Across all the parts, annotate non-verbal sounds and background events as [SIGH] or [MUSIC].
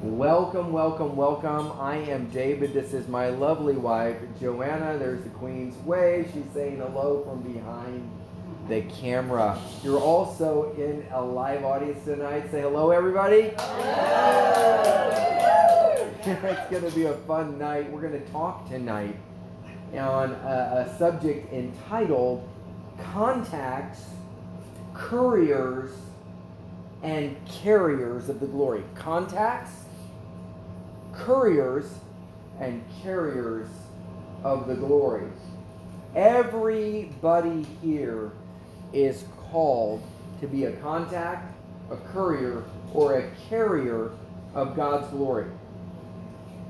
Welcome, welcome, welcome. I am David. This is my lovely wife, Joanna. There's the Queen's Way. She's saying hello from behind the camera. You're also in a live audience tonight. Say hello, everybody. [LAUGHS] it's going to be a fun night. We're going to talk tonight on a, a subject entitled Contacts, Couriers, and Carriers of the Glory. Contacts, couriers and carriers of the glory. Everybody here is called to be a contact, a courier, or a carrier of God's glory.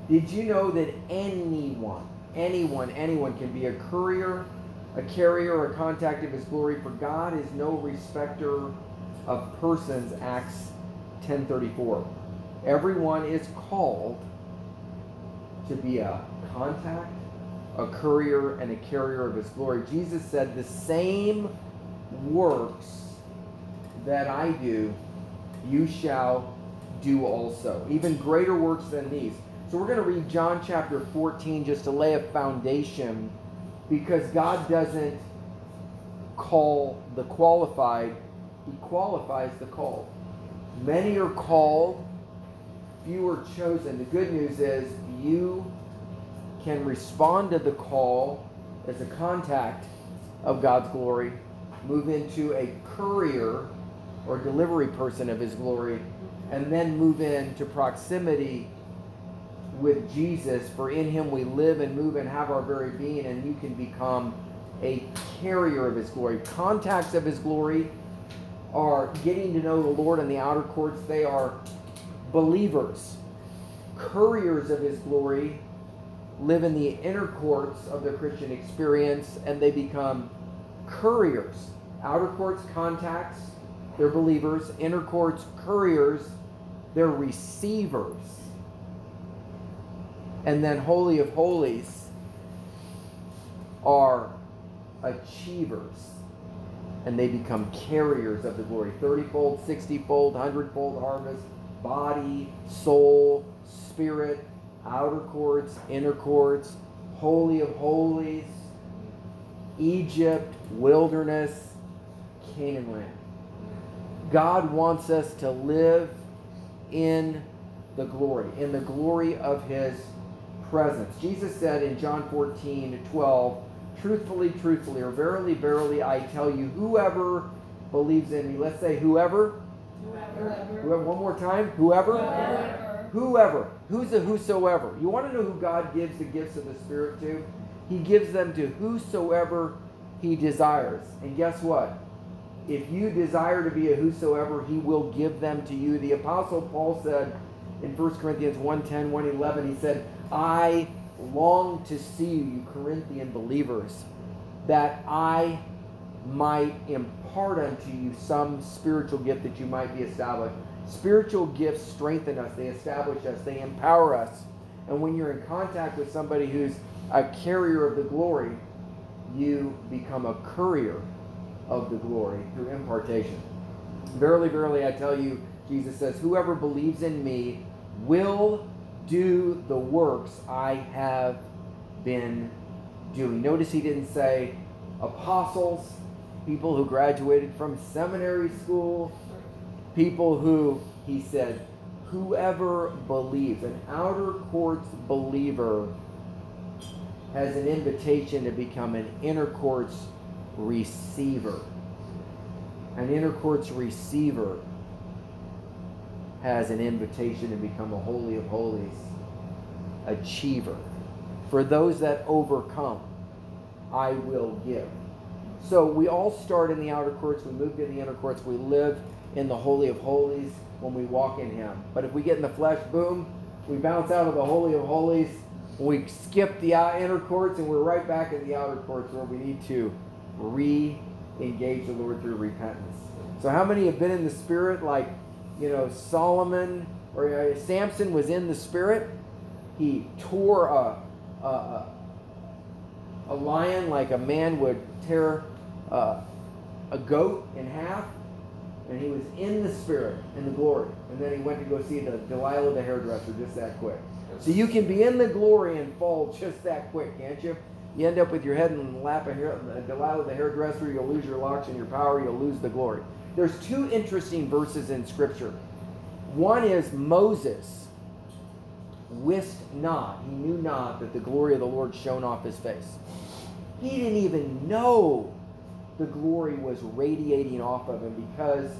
Did you know that anyone, anyone, anyone can be a courier, a carrier, or a contact of his glory? For God is no respecter of persons, Acts 10:34. Everyone is called to be a contact, a courier, and a carrier of his glory. Jesus said, The same works that I do, you shall do also. Even greater works than these. So we're going to read John chapter 14 just to lay a foundation because God doesn't call the qualified, He qualifies the called. Many are called, few are chosen. The good news is you can respond to the call as a contact of God's glory, move into a courier or delivery person of his glory, and then move into proximity with Jesus, for in him we live and move and have our very being, and you can become a carrier of his glory. Contacts of his glory are getting to know the Lord in the outer courts. They are believers. Couriers of his glory live in the inner courts of their Christian experience and they become couriers. Outer courts, contacts, they're believers. Inner courts, couriers, they're receivers. And then Holy of Holies are achievers. And they become carriers of the glory. 30 fold, 60 fold, 100 fold harvest, body, soul, spirit, outer courts, inner courts, holy of holies, Egypt, wilderness, Canaan land. God wants us to live in the glory, in the glory of his presence. Jesus said in John 14, 12, truthfully, truthfully, or verily, verily, I tell you, whoever believes in me, let's say whoever. Whoever. whoever one more time. Whoever. Whoever whoever. Who's a whosoever? You want to know who God gives the gifts of the Spirit to? He gives them to whosoever he desires. And guess what? If you desire to be a whosoever, he will give them to you. The Apostle Paul said in 1 Corinthians 1.10, 1.11, he said, I long to see you, you Corinthian believers, that I might impart unto you some spiritual gift that you might be established. Spiritual gifts strengthen us, they establish us, they empower us. And when you're in contact with somebody who's a carrier of the glory, you become a courier of the glory through impartation. Verily, verily, I tell you, Jesus says, whoever believes in me will do the works I have been doing. Notice he didn't say apostles, people who graduated from seminary school, people who, he said, whoever believes, an outer courts believer has an invitation to become an inner courts receiver. An inner courts receiver has an invitation to become a holy of holies achiever. For those that overcome, I will give. So we all start in the outer courts, we move to the inner courts, we live in the Holy of Holies when we walk in Him. But if we get in the flesh, boom, we bounce out of the Holy of Holies, we skip the inner courts, and we're right back in the outer courts where we need to re engage the Lord through repentance. So, how many have been in the Spirit like, you know, Solomon or uh, Samson was in the Spirit? He tore a, a, a lion like a man would tear uh, a goat in half and he was in the spirit, in the glory. And then he went to go see the Delilah the hairdresser just that quick. So you can be in the glory and fall just that quick, can't you? You end up with your head in the lap of hair, Delilah the hairdresser, you'll lose your locks and your power, you'll lose the glory. There's two interesting verses in Scripture. One is Moses wist not, he knew not that the glory of the Lord shone off his face. He didn't even know the glory was radiating off of him because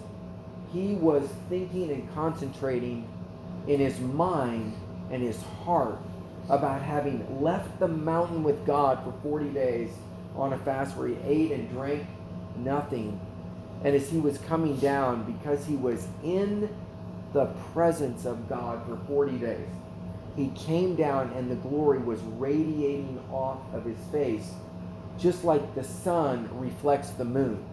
he was thinking and concentrating in his mind and his heart about having left the mountain with God for 40 days on a fast where he ate and drank nothing. And as he was coming down, because he was in the presence of God for 40 days, he came down and the glory was radiating off of his face, just like the sun reflects the moon.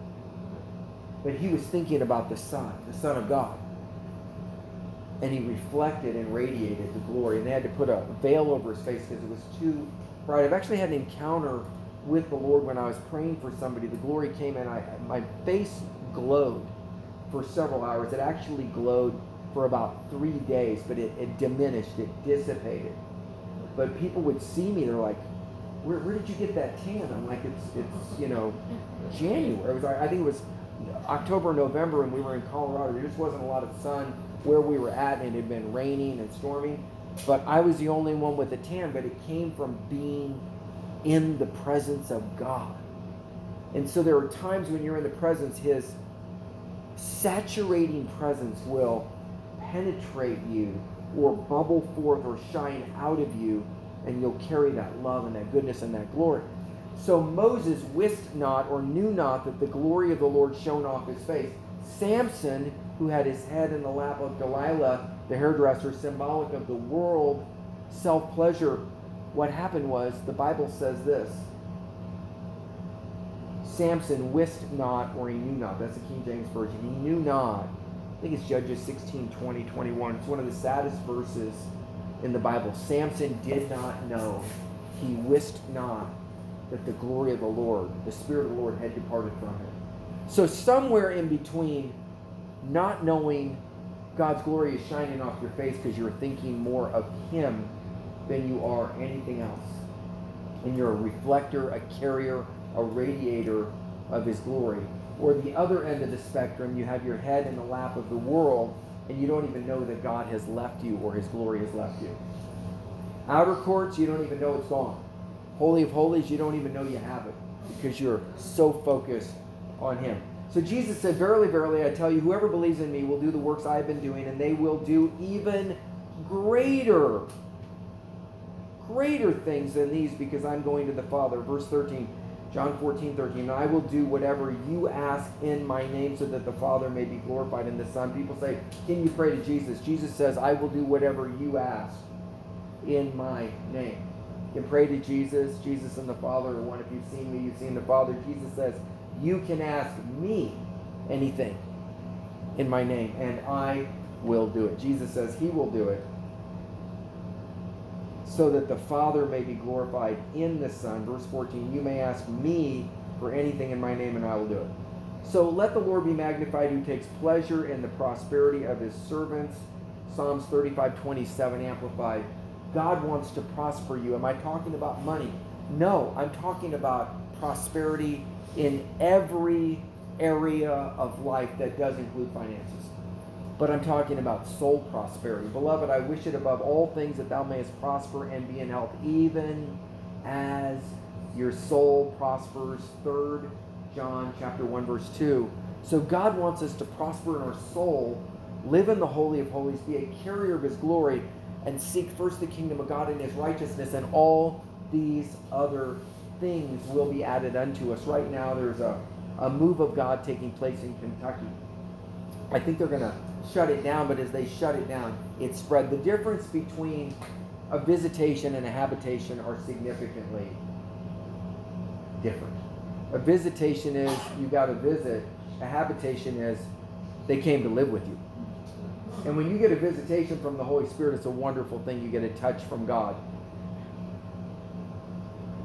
But he was thinking about the Son, the Son of God and he reflected and radiated the glory. And they had to put a veil over his face because it was too bright. I've actually had an encounter with the Lord when I was praying for somebody. The glory came and I, my face glowed for several hours. It actually glowed for about three days, but it, it diminished, it dissipated. But people would see me, they're like, where, where did you get that tan? I'm like, it's, it's you know, January. It was, I think it was October, November, and we were in Colorado. There just wasn't a lot of sun where we were at, and it had been raining and storming. But I was the only one with a tan, but it came from being in the presence of God. And so there are times when you're in the presence, His saturating presence will penetrate you or bubble forth or shine out of you, and you'll carry that love and that goodness and that glory. So Moses wist not or knew not that the glory of the Lord shone off his face. Samson who had his head in the lap of Delilah, the hairdresser, symbolic of the world, self pleasure. What happened was, the Bible says this Samson wist not, or he knew not. That's the King James Version. He knew not. I think it's Judges 16, 20, 21. It's one of the saddest verses in the Bible. Samson did not know. He wist not that the glory of the Lord, the Spirit of the Lord, had departed from him. So, somewhere in between not knowing God's glory is shining off your face because you're thinking more of Him than you are anything else. And you're a reflector, a carrier, a radiator of His glory. Or the other end of the spectrum, you have your head in the lap of the world and you don't even know that God has left you or His glory has left you. Outer courts, you don't even know it's gone. Holy of Holies, you don't even know you have it because you're so focused on Him. So Jesus said, Verily, verily, I tell you, whoever believes in me will do the works I have been doing, and they will do even greater, greater things than these because I'm going to the Father. Verse 13, John 14, 13. And I will do whatever you ask in my name so that the Father may be glorified in the Son. People say, Can you pray to Jesus? Jesus says, I will do whatever you ask in my name. You can pray to Jesus. Jesus and the Father are one. If you've seen me, you've seen the Father. Jesus says, you can ask me anything in my name, and I will do it. Jesus says he will do it so that the Father may be glorified in the Son. Verse 14, you may ask me for anything in my name, and I will do it. So let the Lord be magnified who takes pleasure in the prosperity of his servants. Psalms 35 27 amplified. God wants to prosper you. Am I talking about money? No, I'm talking about prosperity in every area of life that does include finances. But I'm talking about soul prosperity. Beloved, I wish it above all things that thou mayest prosper and be in health, even as your soul prospers. 3rd John chapter 1 verse 2. So God wants us to prosper in our soul, live in the holy of holies, be a carrier of his glory, and seek first the kingdom of God and his righteousness, and all these other things will be added unto us. Right now, there's a, a move of God taking place in Kentucky. I think they're going to shut it down, but as they shut it down, it spread. The difference between a visitation and a habitation are significantly different. A visitation is you got to visit, a habitation is they came to live with you. And when you get a visitation from the Holy Spirit, it's a wonderful thing. You get a touch from God.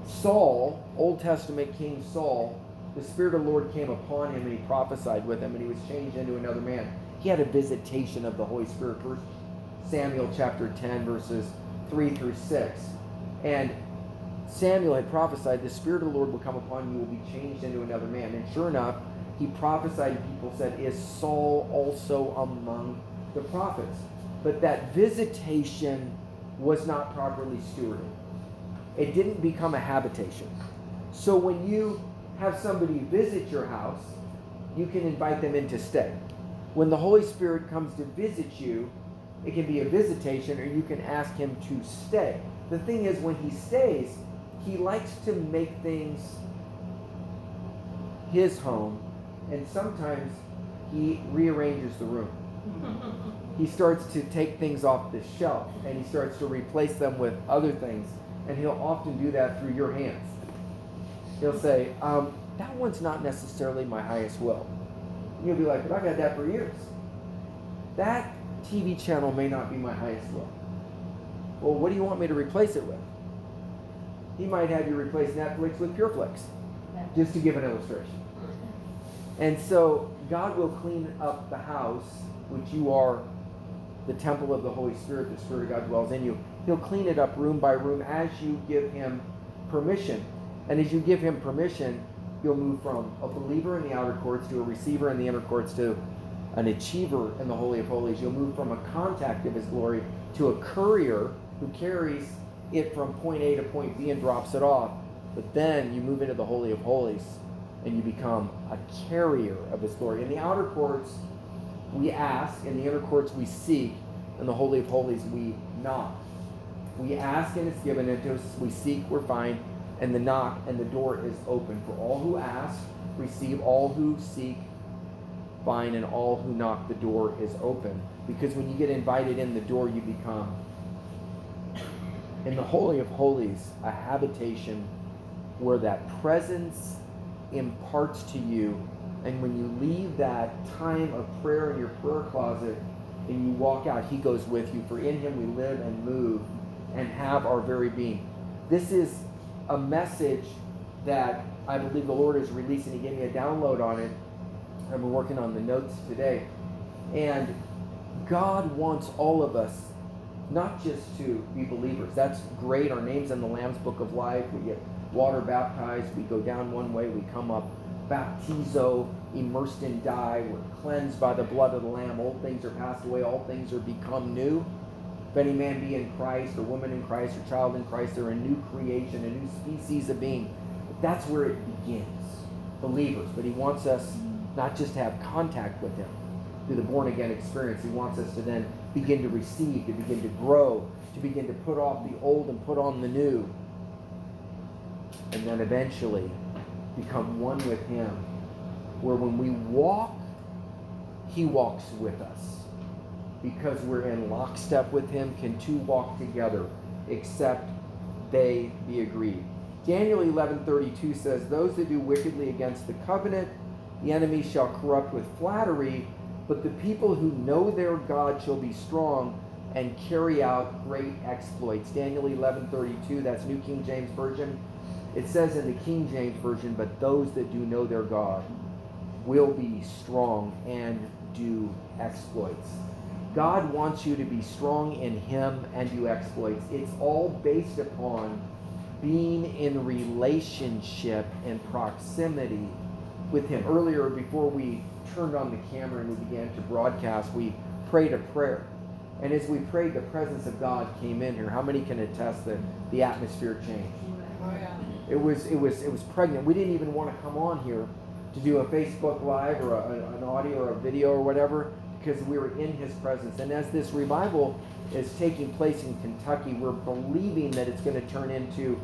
Saul, Old Testament King Saul, the Spirit of the Lord came upon him and he prophesied with him and he was changed into another man. He had a visitation of the Holy Spirit. First Samuel chapter 10, verses 3 through 6. And Samuel had prophesied, the Spirit of the Lord will come upon you, will be changed into another man. And sure enough, he prophesied, people said, Is Saul also among the prophets? But that visitation was not properly stewarded. It didn't become a habitation. So when you have somebody visit your house, you can invite them in to stay. When the Holy Spirit comes to visit you, it can be a visitation or you can ask him to stay. The thing is, when he stays, he likes to make things his home, and sometimes he rearranges the room. [LAUGHS] he starts to take things off the shelf and he starts to replace them with other things, and he'll often do that through your hands. He'll say, um, That one's not necessarily my highest will. And you'll be like, But I've had that for years. That TV channel may not be my highest will. Well, what do you want me to replace it with? He might have you replace Netflix with PureFlix, just to give an illustration. And so God will clean up the house, which you are the temple of the Holy Spirit, the Spirit of God dwells in you. He'll clean it up room by room as you give him permission. And as you give him permission, you'll move from a believer in the outer courts to a receiver in the inner courts to an achiever in the Holy of Holies. You'll move from a contact of his glory to a courier who carries it from point A to point B and drops it off. But then you move into the Holy of Holies and you become a carrier of his glory. In the outer courts, we ask, in the inner courts, we seek, in the Holy of Holies, we knock. We ask and it's given to us, we seek, we're find, and the knock and the door is open. For all who ask, receive, all who seek, find, and all who knock, the door is open. Because when you get invited in the door, you become in the Holy of Holies, a habitation where that presence imparts to you. And when you leave that time of prayer in your prayer closet and you walk out, He goes with you. For in Him we live and move and have our very being. This is a message that I believe the Lord is releasing. He gave me a download on it. I've been working on the notes today. And God wants all of us not just to be believers. That's great. Our name's in the Lamb's Book of Life. We get water baptized. We go down one way. We come up baptizo, immersed in dye. We're cleansed by the blood of the Lamb. Old things are passed away. All things are become new. If any man be in Christ, or woman in Christ, or child in Christ, they're a new creation, a new species of being. That's where it begins. Believers. But he wants us not just to have contact with him through the born again experience. He wants us to then begin to receive, to begin to grow, to begin to put off the old and put on the new. And then eventually become one with Him, where when we walk, He walks with us. Because we're in lockstep with Him, can two walk together except they be agreed? Daniel 11:32 says, "Those that do wickedly against the covenant, the enemy shall corrupt with flattery, but the people who know their God shall be strong and carry out great exploits. Daniel 11:32, that's New King James Version. It says in the King James Version, but those that do know their God will be strong and do exploits. God wants you to be strong in him and do exploits. It's all based upon being in relationship and proximity with him. Earlier before we turned on the camera and we began to broadcast, we prayed a prayer. And as we prayed, the presence of God came in here. How many can attest that the atmosphere changed? It was it was it was pregnant. We didn't even want to come on here to do a Facebook live or a, an audio or a video or whatever because we were in His presence. And as this revival is taking place in Kentucky, we're believing that it's going to turn into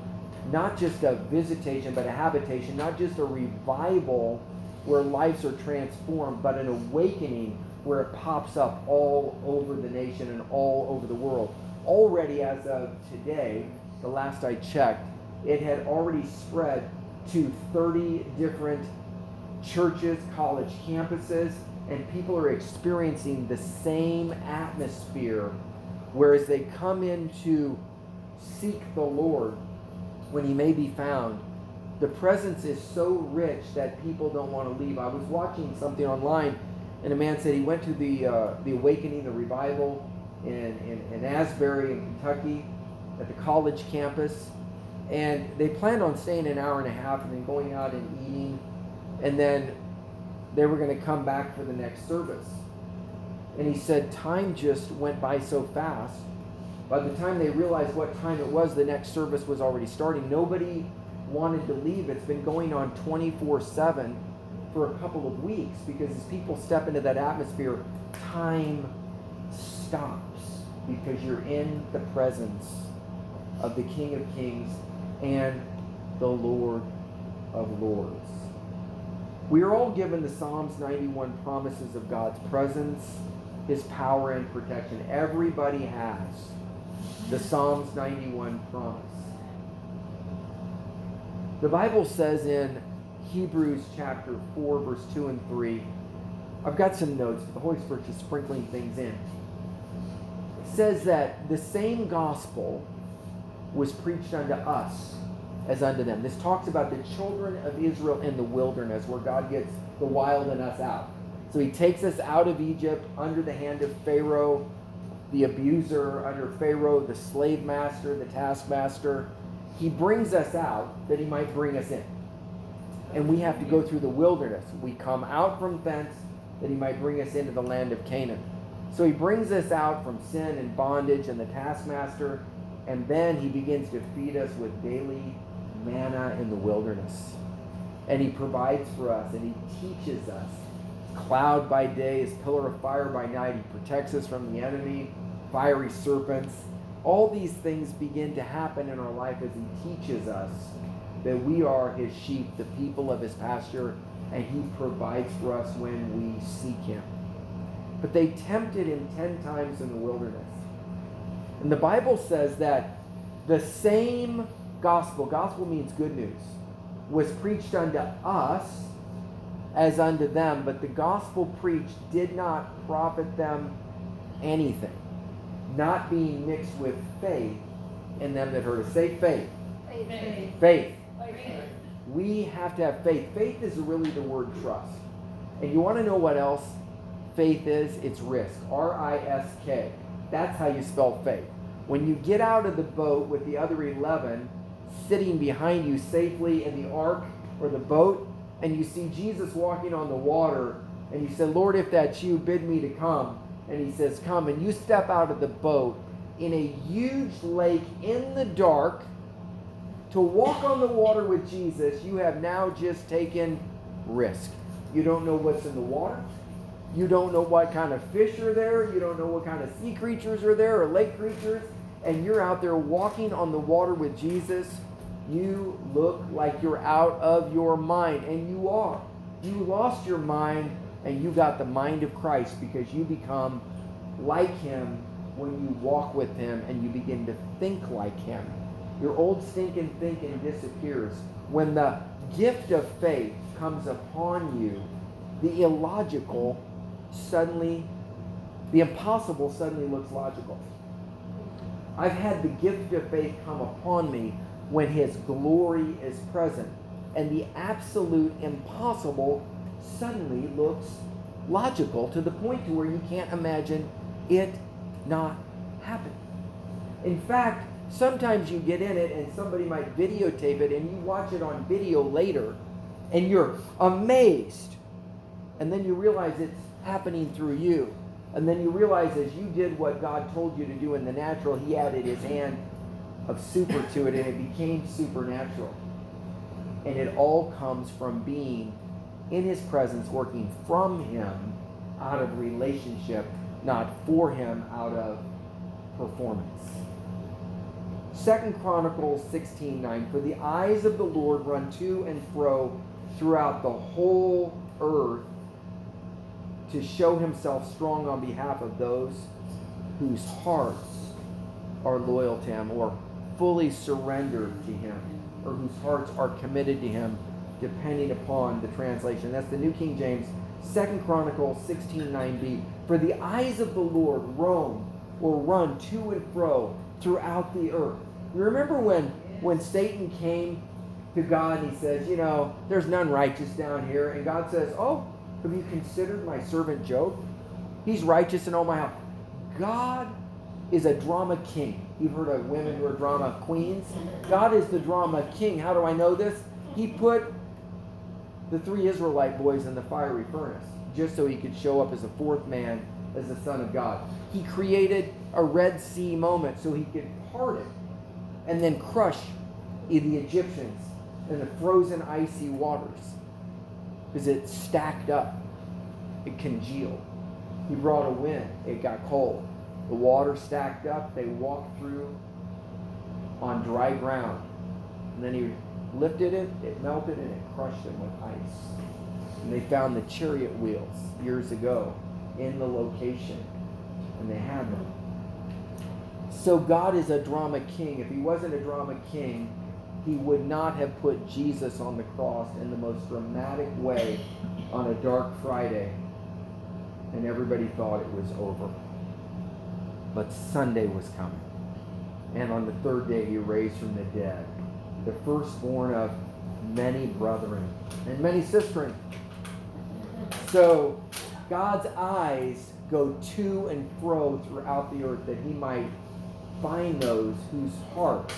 not just a visitation, but a habitation, not just a revival where lives are transformed, but an awakening where it pops up all over the nation and all over the world. Already, as of today, the last I checked, it had already spread to 30 different churches, college campuses, and people are experiencing the same atmosphere. Whereas they come in to seek the Lord when he may be found, the presence is so rich that people don't want to leave. I was watching something online, and a man said he went to the uh, the awakening, the revival in, in, in Asbury in Kentucky, at the college campus, and they planned on staying an hour and a half and then going out and eating, and then they were going to come back for the next service. And he said time just went by so fast. By the time they realized what time it was, the next service was already starting. Nobody wanted to leave. It's been going on 24 7 for a couple of weeks because as people step into that atmosphere, time stops because you're in the presence of the King of Kings and the Lord of Lords. We are all given the Psalms 91 promises of God's presence, His power, and protection. Everybody has the Psalms 91 promise. The Bible says in Hebrews chapter 4, verse 2 and 3, I've got some notes, but the Holy Spirit is sprinkling things in. It says that the same gospel was preached unto us as unto them. This talks about the children of Israel in the wilderness, where God gets the wild in us out. So he takes us out of Egypt under the hand of Pharaoh, the abuser, under Pharaoh, the slave master, the taskmaster he brings us out that he might bring us in. And we have to go through the wilderness. We come out from thence that he might bring us into the land of Canaan. So he brings us out from sin and bondage and the taskmaster, and then he begins to feed us with daily manna in the wilderness. And he provides for us and he teaches us. Cloud by day, his pillar of fire by night. He protects us from the enemy, fiery serpents all these things begin to happen in our life as He teaches us that we are His sheep, the people of His pasture, and He provides for us when we seek Him. But they tempted Him ten times in the wilderness. And the Bible says that the same gospel, gospel means good news, was preached unto us as unto them, but the gospel preached did not profit them anything not being mixed with faith in them that heard us. Say faith. Faith. faith. faith. faith. We have to have faith. Faith is really the word trust. And you want to know what else faith is? It's risk. R I S K. That's how you spell faith. When you get out of the boat with the other 11 sitting behind you safely in the ark or the boat, and you see Jesus walking on the water, and you say, Lord, if that's you, bid me to come and he says, Come. And you step out of the boat in a huge lake in the dark to walk on the water with Jesus. You have now just taken risk. You don't know what's in the water. You don't know what kind of fish are there. You don't know what kind of sea creatures are there or lake creatures. And you're out there walking on the water with Jesus. You look like you're out of your mind. And you are. You lost your mind and you got the mind of Christ because you become like him when you walk with him and you begin to think like him. Your old stinking thinking disappears. When the gift of faith comes upon you, the illogical suddenly, the impossible suddenly looks logical. I've had the gift of faith come upon me when his glory is present, and the absolute impossible suddenly looks logical to the point to where you can't imagine it not happening. In fact, sometimes you get in it and somebody might videotape it and you watch it on video later and you're amazed. And then you realize it's happening through you. And then you realize as you did what God told you to do in the natural, He added His hand of super to it and it became supernatural. And it all comes from being in his presence, working from him out of relationship, not for him out of performance. Second Chronicles 16 9. For the eyes of the Lord run to and fro throughout the whole earth to show himself strong on behalf of those whose hearts are loyal to him or fully surrendered to him or whose hearts are committed to him depending upon the translation. That's the New King James, Second Chronicles 16:9b. For the eyes of the Lord roam or run to and fro throughout the earth. You remember when when Satan came to God and he says, You know, there's none righteous down here. And God says, Oh, have you considered my servant Job? He's righteous in all my house. God is a drama king. You've heard of women who are drama queens. God is the drama king. How do I know this? He put the three Israelite boys in the fiery furnace just so he could show up as a fourth man, as the Son of God. He created a Red Sea moment so he could part it and then crush the Egyptians in the frozen, icy waters because it stacked up, it congealed. He brought a wind, it got cold. The water stacked up, they walked through on dry ground. And then he lifted it, it melted, and it crushed them with ice. And they found the chariot wheels years ago in the location, and they had them. So God is a drama king. If he wasn't a drama king, he would not have put Jesus on the cross in the most dramatic way on a dark Friday, and everybody thought it was over. But Sunday was coming. And on the third day, he raised from the dead, the firstborn of many brethren and many sistren. So God's eyes go to and fro throughout the earth that he might find those whose hearts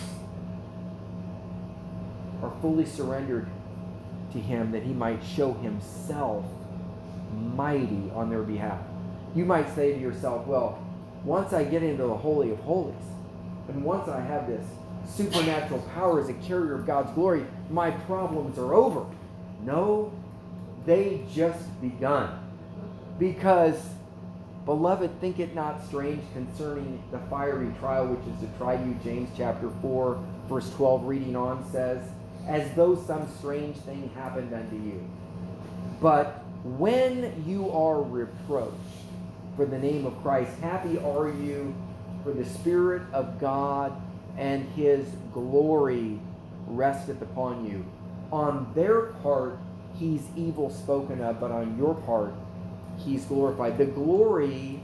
fully surrendered to him, that he might show himself mighty on their behalf. You might say to yourself, well, once I get into the Holy of Holies, and once I have this supernatural power as a carrier of God's glory, my problems are over. No, they just begun. Because, beloved, think it not strange concerning the fiery trial which is to try you, James chapter 4, verse 12, reading on, says, as though some strange thing happened unto you. But when you are reproached, for the name of Christ. Happy are you, for the Spirit of God and His glory resteth upon you. On their part, He's evil spoken of, but on your part, He's glorified. The glory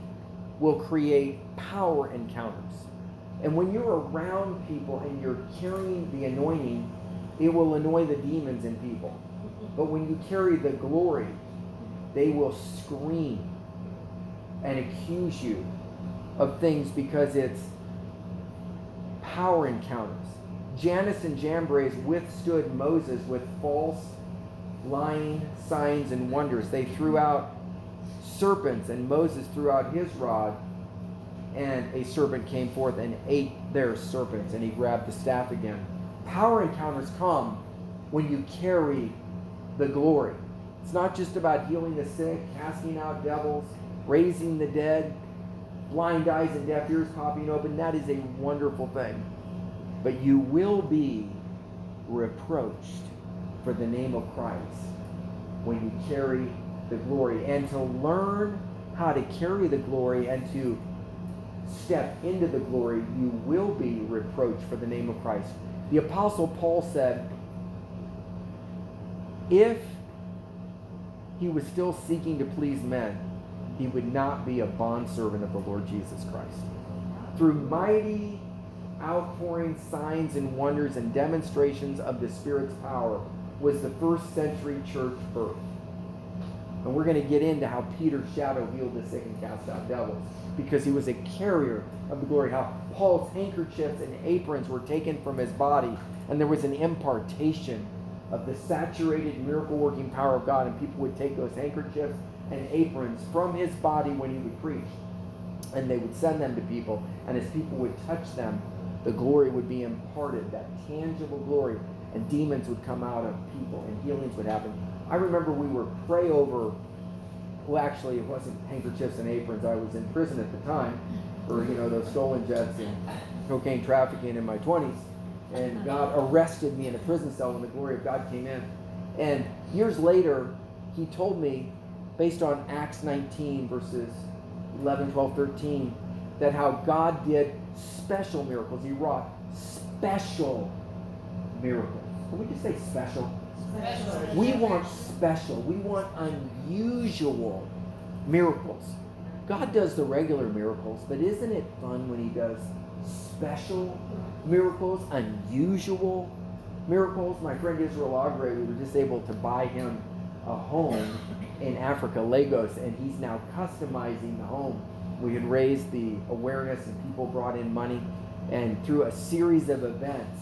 will create power encounters. And when you're around people and you're carrying the anointing, it will annoy the demons in people. But when you carry the glory, they will scream and accuse you of things because it's power encounters. Jannes and Jambres withstood Moses with false, lying signs and wonders. They threw out serpents, and Moses threw out his rod, and a serpent came forth and ate their serpents, and he grabbed the staff again. Power encounters come when you carry the glory. It's not just about healing the sick, casting out devils, raising the dead, blind eyes and deaf ears popping open. That is a wonderful thing. But you will be reproached for the name of Christ when you carry the glory. And to learn how to carry the glory and to step into the glory, you will be reproached for the name of Christ. The Apostle Paul said, if he was still seeking to please men, he would not be a bondservant of the Lord Jesus Christ. Through mighty outpouring signs and wonders and demonstrations of the Spirit's power was the first century church birth. And we're going to get into how Peter's shadow healed the sick and cast out devils because he was a carrier of the glory. How Paul's handkerchiefs and aprons were taken from his body and there was an impartation of the saturated miracle working power of God, and people would take those handkerchiefs and aprons from his body when he would preach. And they would send them to people, and as people would touch them, the glory would be imparted, that tangible glory, and demons would come out of people, and healings would happen. I remember we were pray over, well, actually, it wasn't handkerchiefs and aprons. I was in prison at the time for, you know, those stolen jets and cocaine trafficking in my 20s. And God arrested me in a prison cell when the glory of God came in. And years later, he told me based on Acts 19, verses 11, 12, 13, that how God did special miracles. He wrought special miracles. Can we just say special? We want special. We want unusual miracles. God does the regular miracles, but isn't it fun when He does special miracles, unusual miracles. My friend Israel Agre, we were just able to buy him a home in Africa, Lagos, and he's now customizing the home. We had raised the awareness and people brought in money, and through a series of events,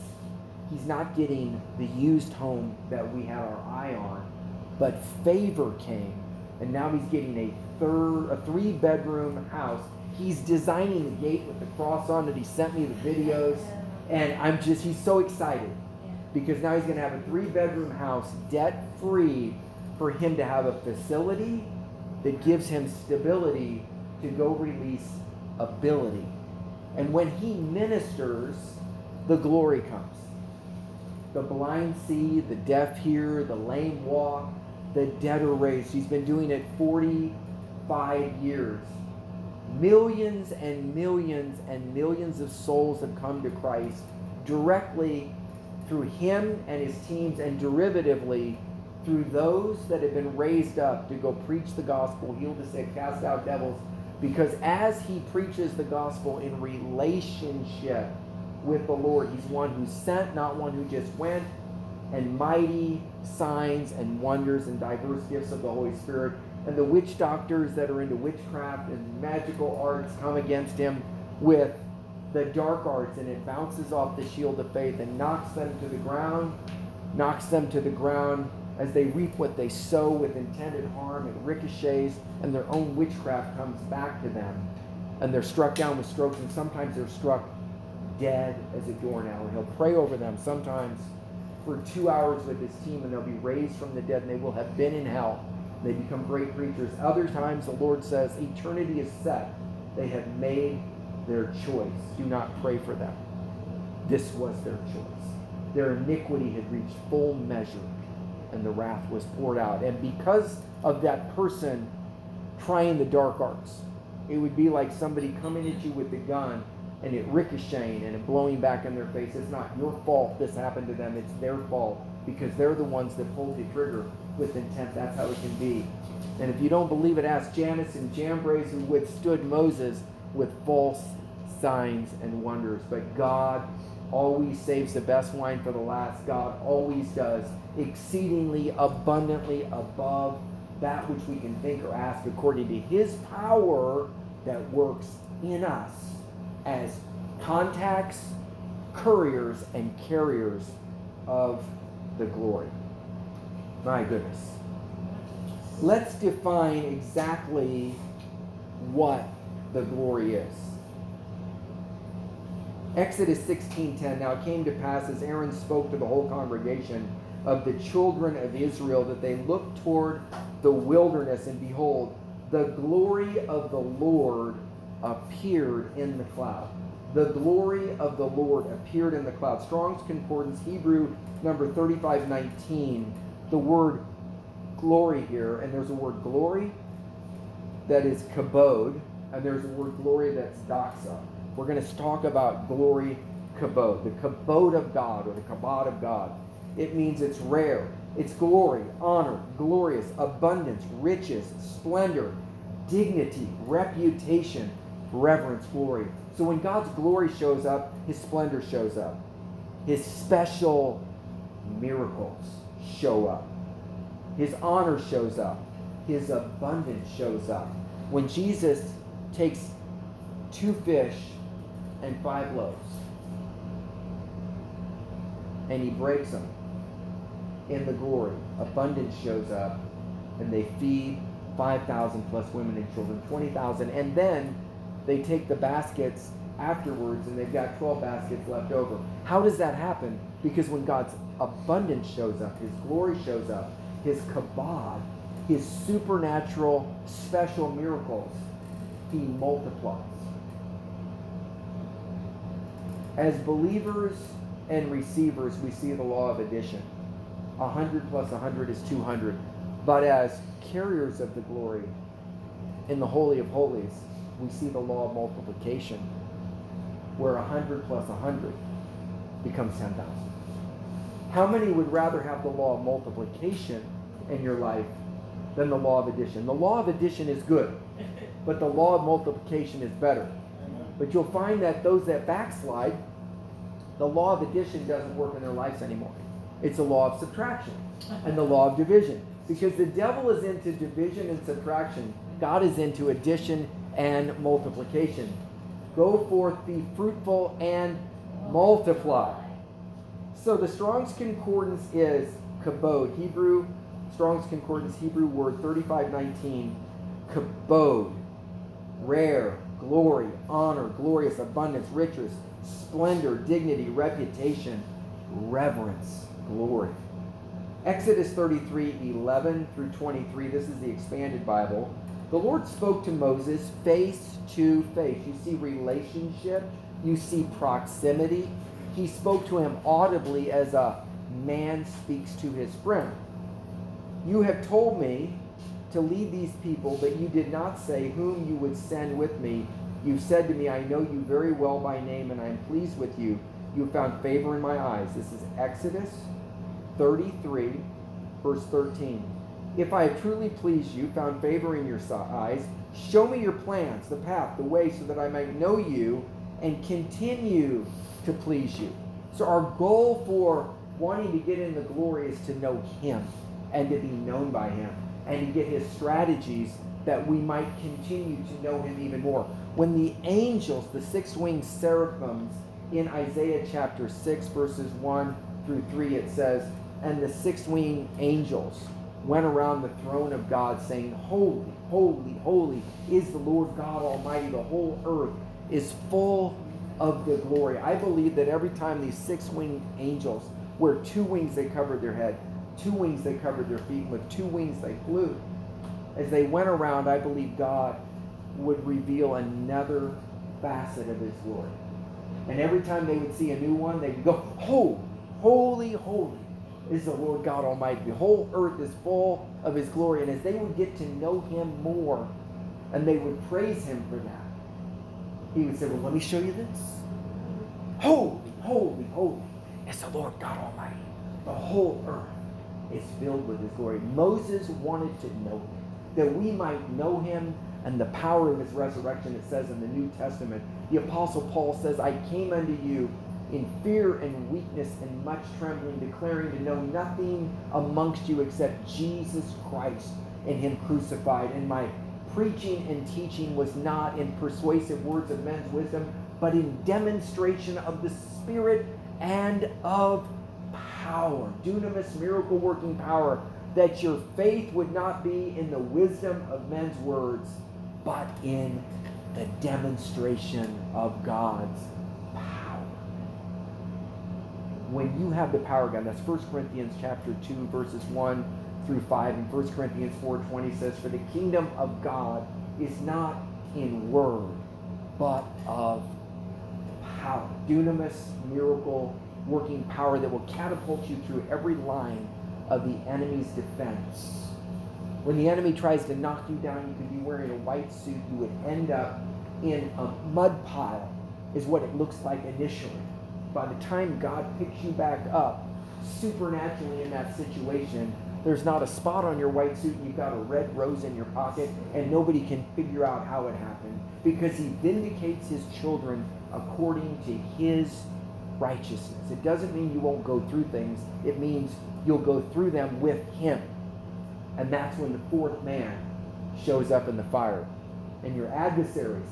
he's not getting the used home that we had our eye on, but favor came, and now he's getting a third, a three bedroom house. He's designing the gate with the cross on it. He sent me the videos, and I'm just he's so excited because now he's going to have a three bedroom house debt free for him to have a facility that gives him stability to go release ability. And when he ministers, the glory comes. The blind see, the deaf hear, the lame walk, the dead are raised. He's been doing it 45 years. Millions and millions and millions of souls have come to Christ directly through him and his teams and derivatively through those that have been raised up to go preach the gospel, heal the sick, cast out devils. Because as he preaches the gospel in relationship with the Lord, he's one who sent, not one who just went, and mighty signs and wonders and diverse gifts of the Holy Spirit. And the witch doctors that are into witchcraft and magical arts come against him with the dark arts, and it bounces off the shield of faith and knocks them to the ground, knocks them to the ground as they reap what they sow with intended harm, it ricochets, and their own witchcraft comes back to them. And they're struck down with strokes, and sometimes they're struck dead as a doornail. And he'll pray over them sometimes for two hours with his team, and they'll be raised from the dead, and they will have been in hell. They become great preachers. Other times, the Lord says, Eternity is set. They have made their choice. Do not pray for them. This was their choice. Their iniquity had reached full measure and the wrath was poured out. And because of that person trying the dark arts, it would be like somebody coming at you with a gun and it ricocheting and it blowing back in their face. It's not your fault this happened to them, it's their fault because they're the ones that pulled the trigger with intent. That's how it can be. And if you don't believe it, ask Jannes and Jambres who withstood Moses with false signs and wonders. But God always saves the best wine for the last. God always does exceedingly abundantly above that which we can think or ask according to his power that works in us as contacts, couriers, and carriers of the glory. My goodness. Let's define exactly what the glory is. Exodus 16:10 Now it came to pass as Aaron spoke to the whole congregation of the children of Israel that they looked toward the wilderness, and behold, the glory of the Lord appeared in the cloud. The glory of the Lord appeared in the cloud. Strong's Concordance, Hebrew number 3519. The word glory here, and there's a word glory that is kabod, and there's a word glory that's doxa. We're going to talk about glory kabod, the kabod of God or the kabod of God. It means it's rare. It's glory, honor, glorious, abundance, riches, splendor, dignity, reputation, reverence, glory. So when God's glory shows up, his splendor shows up. His special miracles show up. His honor shows up. His abundance shows up. When Jesus takes two fish and five loaves and he breaks them in the glory. Abundance shows up, and they feed 5,000 plus women and children, 20,000. And then they take the baskets afterwards, and they've got 12 baskets left over. How does that happen? Because when God's abundance shows up, His glory shows up, His kabod, His supernatural, special miracles, He multiplies. As believers and receivers, we see the law of addition. 100 plus 100 is 200. But as carriers of the glory in the Holy of Holies, we see the law of multiplication, where 100 plus 100 becomes 10,000. How many would rather have the law of multiplication in your life than the law of addition? The law of addition is good, but the law of multiplication is better. But you'll find that those that backslide, the law of addition doesn't work in their lives anymore. It's a law of subtraction and the law of division. Because the devil is into division and subtraction, God is into addition and multiplication. Go forth, be fruitful, and multiply. So the Strong's Concordance is kabod. Hebrew, Strong's Concordance, Hebrew word 3519. Kabod. Rare, glory, honor, glorious, abundance, riches, splendor, dignity, reputation, reverence, glory. Exodus 33 11 through 23. This is the expanded Bible. The Lord spoke to Moses face to face. You see relationship, you see proximity. He spoke to him audibly as a man speaks to his friend. You have told me to lead these people, but you did not say whom you would send with me. You said to me, I know you very well by name, and I am pleased with you. You have found favor in my eyes. This is Exodus 33, verse 13. If I have truly pleased you, found favor in your eyes, show me your plans, the path, the way, so that I might know you and continue to please you. So, our goal for wanting to get in the glory is to know Him and to be known by Him and to get His strategies that we might continue to know Him even more. When the angels, the six winged seraphims, in Isaiah chapter 6, verses 1 through 3, it says, And the six winged angels went around the throne of God, saying, Holy, holy, holy is the Lord God Almighty. The whole earth is full of the glory. I believe that every time these six winged angels, where two wings they covered their head, two wings they covered their feet, and with two wings they flew. As they went around, I believe God would reveal another facet of his glory. And every time they would see a new one, they would go, Holy, holy, holy is the Lord God Almighty. The whole earth is full of his glory. And as they would get to know him more, and they would praise him for that, he would say, Well, let me show you this. Holy, holy, holy is the Lord God Almighty. The whole earth is filled with his glory. Moses wanted to know him, that we might know him and the power of his resurrection, it says in the New Testament. The Apostle Paul says, I came unto you in fear and weakness and much trembling, declaring to know nothing amongst you except Jesus Christ and him crucified. And my preaching and teaching was not in persuasive words of men's wisdom, but in demonstration of the Spirit and of power, dunamis, miracle working power, that your faith would not be in the wisdom of men's words, but in the demonstration of God's When you have the power of God, that's 1 Corinthians chapter 2, verses 1 through 5, and 1 Corinthians 4.20 says, For the kingdom of God is not in word, but of power. Dunamis, miracle, working power that will catapult you through every line of the enemy's defense. When the enemy tries to knock you down, you could be wearing a white suit. You would end up in a mud pile, is what it looks like initially. By the time God picks you back up, supernaturally in that situation, there's not a spot on your white suit, you've got a red rose in your pocket, and nobody can figure out how it happened because he vindicates his children according to his righteousness. It doesn't mean you won't go through things, it means you'll go through them with him. And that's when the fourth man shows up in the fire. And your adversaries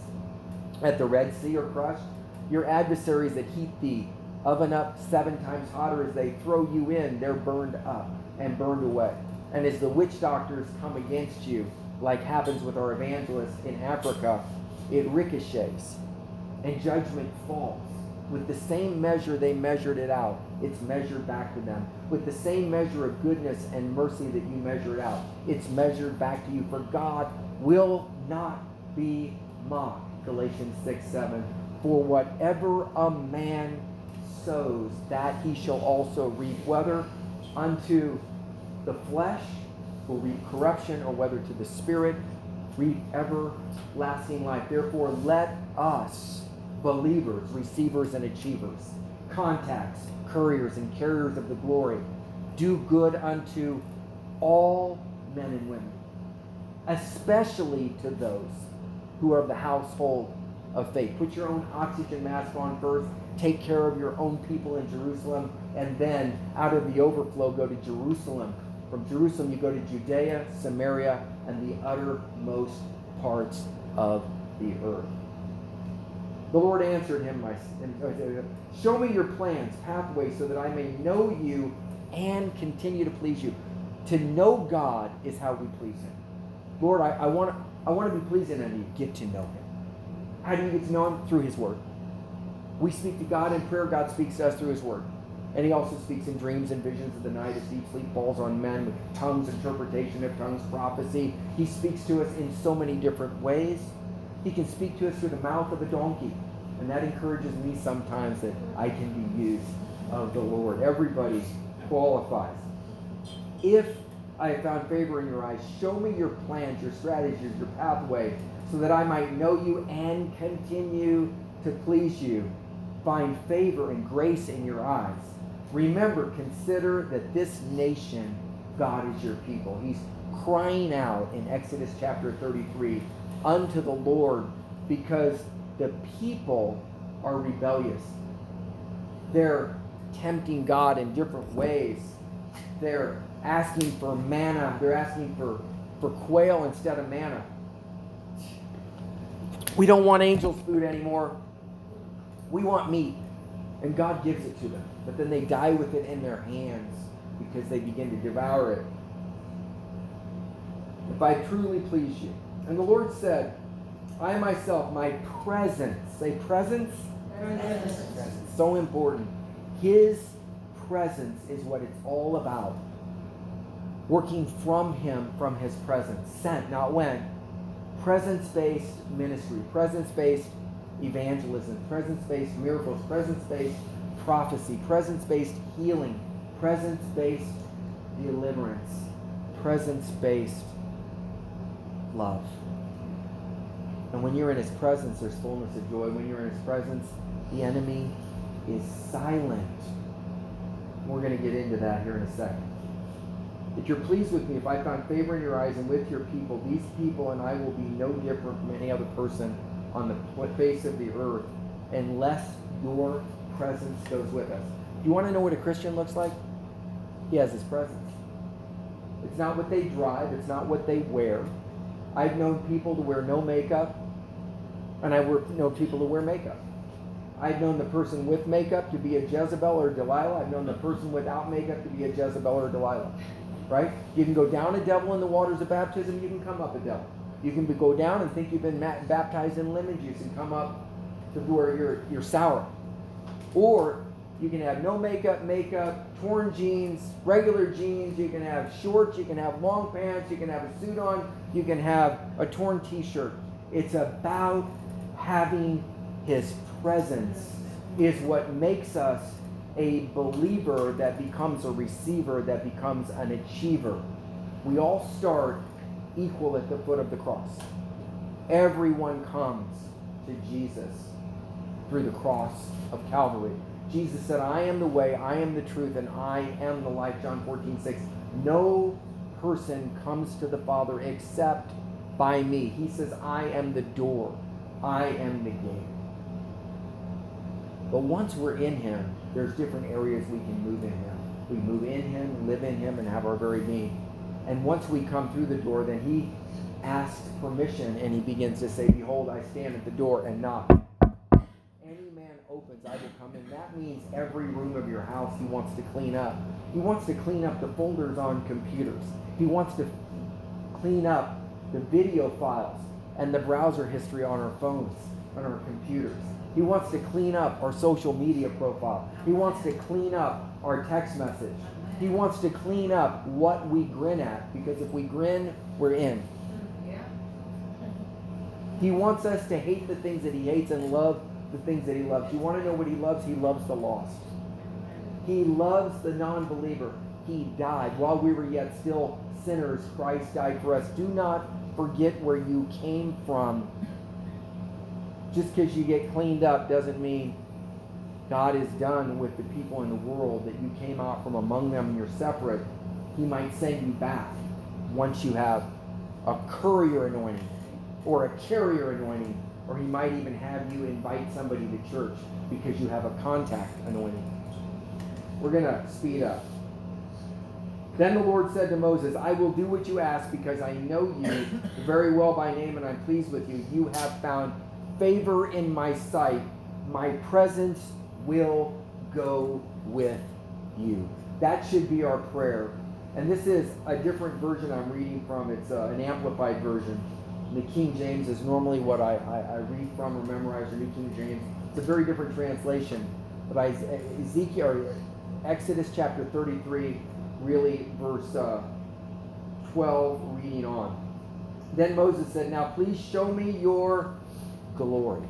at the Red Sea are crushed. Your adversaries that heat the oven up seven times hotter as they throw you in, they're burned up and burned away. And as the witch doctors come against you, like happens with our evangelists in Africa, it ricochets and judgment falls. With the same measure they measured it out, it's measured back to them. With the same measure of goodness and mercy that you measured out, it's measured back to you. For God will not be mocked. Galatians 6 7. For whatever a man sows, that he shall also reap, whether unto the flesh will reap corruption, or whether to the spirit reap everlasting life. Therefore, let us believers, receivers, and achievers, contacts, couriers, and carriers of the glory. Do good unto all men and women, especially to those who are of the household of faith. Put your own oxygen mask on first. Take care of your own people in Jerusalem. and then out of the overflow go to Jerusalem. From Jerusalem, you go to Judea, Samaria, and the uttermost parts of the earth. The Lord answered him, my, uh, uh, Show me your plans, pathways, so that I may know you and continue to please you. To know God is how we please Him. Lord, I, I want to I want to be pleasing unto you. Get to know Him. How do you get to know Him? Through His Word. We speak to God in prayer. God speaks to us through His Word. And He also speaks in dreams and visions of the night as deep sleep falls on men with tongues, interpretation of tongues, prophecy. He speaks to us in so many different ways. He can speak to us through the mouth of a donkey. And that encourages me sometimes that I can be used of the Lord. Everybody qualifies. If I have found favor in your eyes, show me your plans, your strategies, your pathway, so that I might know you and continue to please you. Find favor and grace in your eyes. Remember, consider that this nation, God is your people. He's crying out in Exodus chapter 33 unto the Lord because the people are rebellious. They're tempting God in different ways. They're asking for manna. They're asking for, for quail instead of manna. We don't want angels' food anymore. We want meat. And God gives it to them. But then they die with it in their hands because they begin to devour it. If I truly please you. And the Lord said, I myself, my presence, say presence? Presence. presence. So important. His presence is what it's all about. Working from Him, from His presence. Sent, not when. Presence based ministry, presence based evangelism, presence based miracles, presence based prophecy, presence based healing, presence based deliverance, presence based love. And when you're in his presence, there's fullness of joy. When you're in his presence, the enemy is silent. We're going to get into that here in a second. If you're pleased with me, if I found favor in your eyes and with your people, these people and I will be no different from any other person on the face of the earth unless your presence goes with us. Do you want to know what a Christian looks like? He has his presence. It's not what they drive, it's not what they wear. I've known people to wear no makeup and I know people to wear makeup. I've known the person with makeup to be a Jezebel or Delilah. I've known the person without makeup to be a Jezebel or Delilah. Right? You can go down a devil in the waters of baptism. You can come up a devil. You can go down and think you've been baptized in lemon juice and come up to where you're, you're sour. Or you can have no makeup, makeup, torn jeans, regular jeans. You can have shorts. You can have long pants. You can have a suit on. You can have a torn t shirt. It's about having his presence is what makes us a believer that becomes a receiver, that becomes an achiever. We all start equal at the foot of the cross. Everyone comes to Jesus through the cross of Calvary. Jesus said, I am the way, I am the truth, and I am the life. John 14, 6. No person comes to the Father except by me. He says, I am the door. I am the gate. But once we're in Him, there's different areas we can move in Him. We move in Him, live in Him, and have our very being. And once we come through the door, then He asks permission and He begins to say, Behold, I stand at the door and knock. Any man opens, I will come in. That means every room of your house He wants to clean up. He wants to clean up the folders on computers. He wants to clean up the video files and the browser history on our phones, on our computers. He wants to clean up our social media profile. He wants to clean up our text message. He wants to clean up what we grin at because if we grin, we're in. He wants us to hate the things that he hates and love the things that he loves. You want to know what he loves? He loves the lost. He loves the non believer. He died. While we were yet still sinners, Christ died for us. Do not forget where you came from. Just because you get cleaned up doesn't mean God is done with the people in the world that you came out from among them and you're separate. He might send you back once you have a courier anointing or a carrier anointing, or he might even have you invite somebody to church because you have a contact anointing. We're going to speed up. Then the Lord said to Moses, I will do what you ask because I know you very well by name and I'm pleased with you. You have found favor in my sight. My presence will go with you. That should be our prayer. And this is a different version I'm reading from. It's uh, an amplified version. The King James is normally what I, I, I read from or memorize, or New King James. It's a very different translation. But Ezekiel, Exodus chapter 33, really verse uh, 12, reading on. Then Moses said, Now please show me your glory.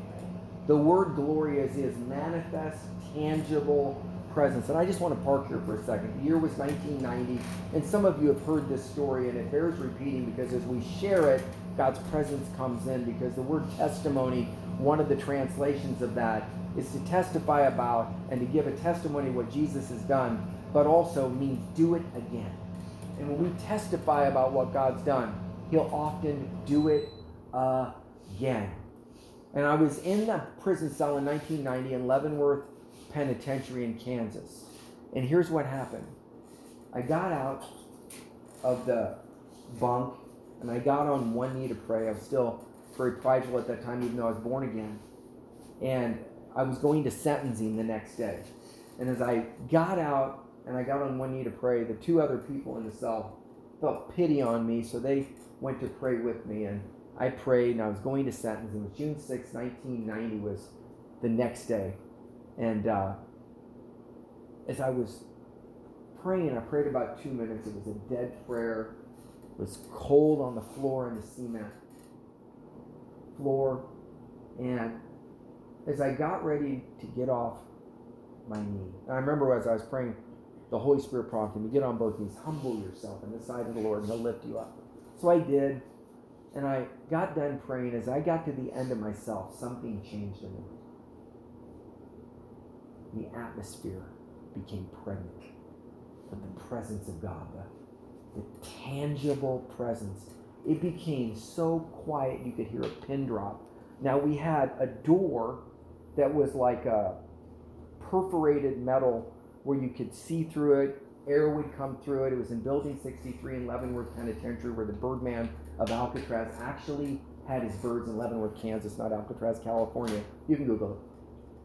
The word glory is his manifest, tangible presence. And I just want to park here for a second. The year was 1990, and some of you have heard this story, and it bears repeating because as we share it, God's presence comes in because the word testimony, one of the translations of that, is to testify about and to give a testimony of what Jesus has done, but also means do it again. And when we testify about what God's done, He'll often do it again. And I was in the prison cell in 1990 in Leavenworth Penitentiary in Kansas. And here's what happened I got out of the bunk and I got on one knee to pray. I was still very prideful at that time, even though I was born again. And I was going to sentencing the next day. And as I got out and I got on one knee to pray, the two other people in the cell felt pity on me, so they went to pray with me. And I prayed, and I was going to sentencing. It was June 6, 1990, was the next day. And uh, as I was praying, I prayed about two minutes. It was a dead prayer. It was cold on the floor in the cement floor. And as I got ready to get off my knee, I remember as I was praying, the Holy Spirit prompted me, get on both knees, humble yourself in the sight of the Lord, and He'll lift you up. So I did, and I got done praying. As I got to the end of myself, something changed in me. The atmosphere became pregnant with the presence of God, the, the tangible presence. It became so quiet you could hear a pin drop. Now we had a door that was like a perforated metal where you could see through it. Air would come through it. It was in Building 63 in Leavenworth Penitentiary where the Birdman of Alcatraz actually had his birds in Leavenworth, Kansas, not Alcatraz, California. You can Google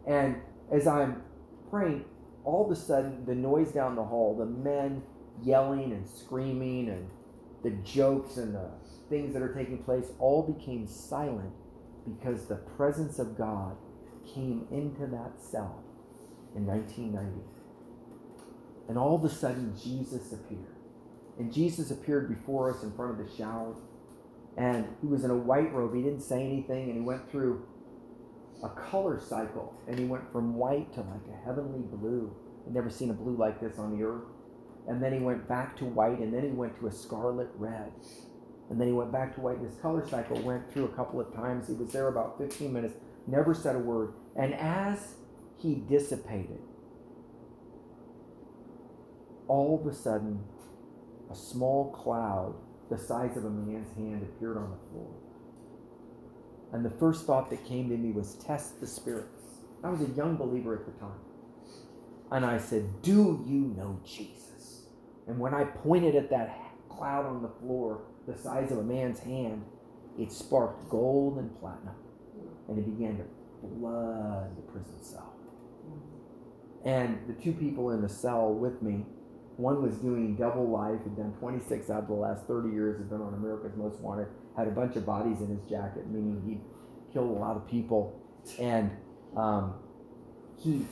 it. And as I'm praying, all of a sudden the noise down the hall, the men yelling and screaming and the jokes and the things that are taking place all became silent because the presence of God came into that cell in 1990. And all of a sudden, Jesus appeared. And Jesus appeared before us in front of the shower. And he was in a white robe. He didn't say anything. And he went through a color cycle. And he went from white to like a heavenly blue. I'd never seen a blue like this on the earth. And then he went back to white. And then he went to a scarlet red. And then he went back to white. This color cycle went through a couple of times. He was there about 15 minutes, never said a word. And as he dissipated, all of a sudden, a small cloud the size of a man's hand appeared on the floor. And the first thought that came to me was test the spirits. I was a young believer at the time. And I said, Do you know Jesus? And when I pointed at that cloud on the floor, the size of a man's hand, it sparked gold and platinum. And it began to flood the prison cell. And the two people in the cell with me, one was doing double life, had done 26 out of the last 30 years, had been on America's Most Wanted, had a bunch of bodies in his jacket, meaning he killed a lot of people. And um, he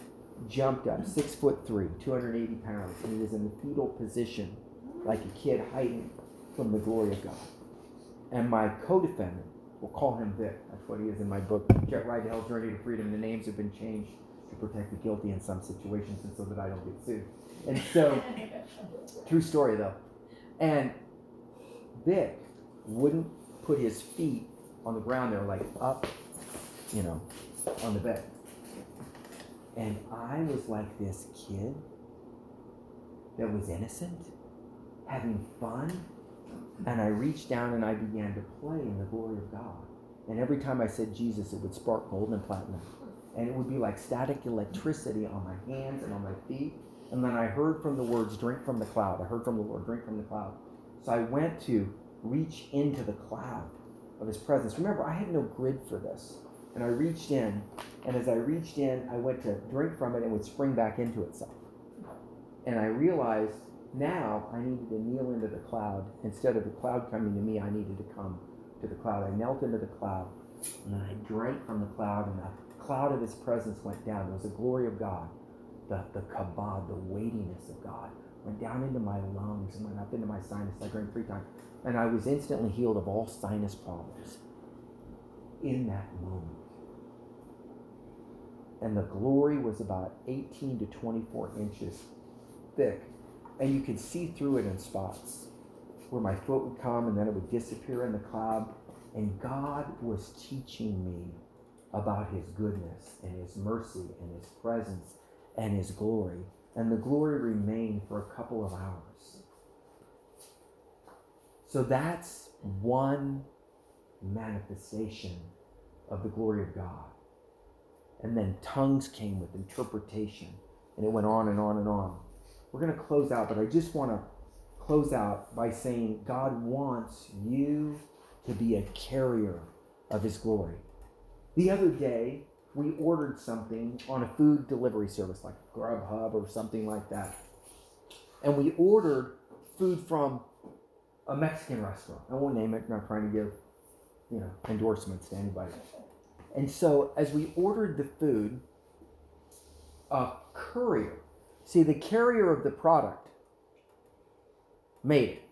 jumped up, six foot three, 280 pounds, and he was in the fetal position, like a kid hiding from the glory of God. And my co-defendant, we'll call him Vic. That's what he is in my book, Jet Ride to Hell, Journey to Freedom. The names have been changed to protect the guilty in some situations and so that I don't get sued. And so, true story though. And Vic wouldn't put his feet on the ground. They were like up, you know, on the bed. And I was like this kid that was innocent, having fun, and I reached down and I began to play in the glory of God. And every time I said Jesus, it would spark gold and platinum. And it would be like static electricity on my hands and on my feet. And then I heard from the words, drink from the cloud. I heard from the Lord, drink from the cloud. So I went to reach into the cloud of his presence. Remember, I had no grid for this. And I reached in, and as I reached in, I went to drink from it and would spring back into itself. And I realized now I needed to kneel into the cloud. Instead of the cloud coming to me, I needed to come to the cloud. I knelt into the cloud, and I drank from the cloud, and the cloud of his presence went down. It was the glory of God, the, the kabod, the weightiness of God, went down into my lungs and went up into my sinus. I drank three times. And I was instantly healed of all sinus problems in that moment. And the glory was about 18 to 24 inches thick. And you could see through it in spots where my foot would come and then it would disappear in the cloud. And God was teaching me about his goodness and his mercy and his presence and his glory. And the glory remained for a couple of hours. So that's one manifestation of the glory of God. And then tongues came with interpretation, and it went on and on and on. We're going to close out, but I just want to close out by saying God wants you to be a carrier of His glory. The other day, we ordered something on a food delivery service like Grubhub or something like that. And we ordered food from a Mexican restaurant. I won't name it, I'm not trying to give, you know, endorsements to anybody. And so as we ordered the food, a courier, see the carrier of the product made it.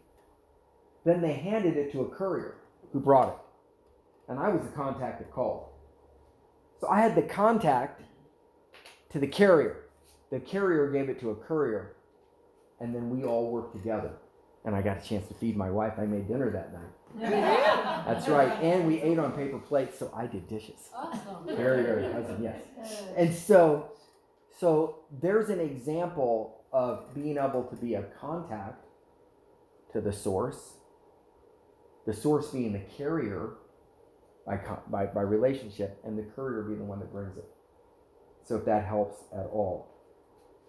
Then they handed it to a courier who brought it. And I was the contact that called. So I had the contact to the carrier. The carrier gave it to a courier. And then we all worked together and I got a chance to feed my wife. I made dinner that night. [LAUGHS] That's right. And we ate on paper plates, so I did dishes. Awesome. Very, very cousin, yes. And so so there's an example of being able to be a contact to the source, the source being the carrier by, by, by relationship, and the courier be the one that brings it. So if that helps at all.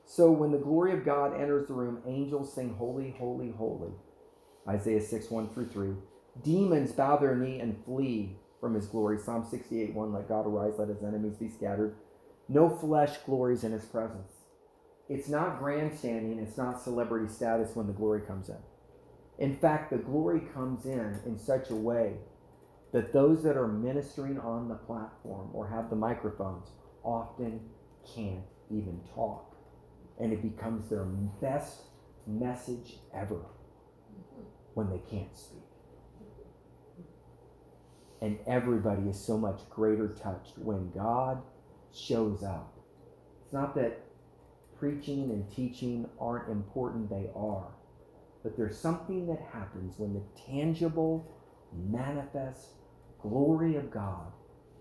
So when the glory of God enters the room, angels sing, Holy, Holy, Holy. Isaiah 6, 1 through 3. Demons bow their knee and flee from his glory. Psalm 68, 1. Let God arise, let his enemies be scattered. No flesh glories in his presence. It's not grandstanding, it's not celebrity status when the glory comes in. In fact, the glory comes in in such a way that those that are ministering on the platform or have the microphones often can't even talk and it becomes their best message ever when they can't speak. And everybody is so much greater touched when God shows up. It's not that preaching and teaching aren't important, they are. But there's something that happens when the tangible, manifest glory of God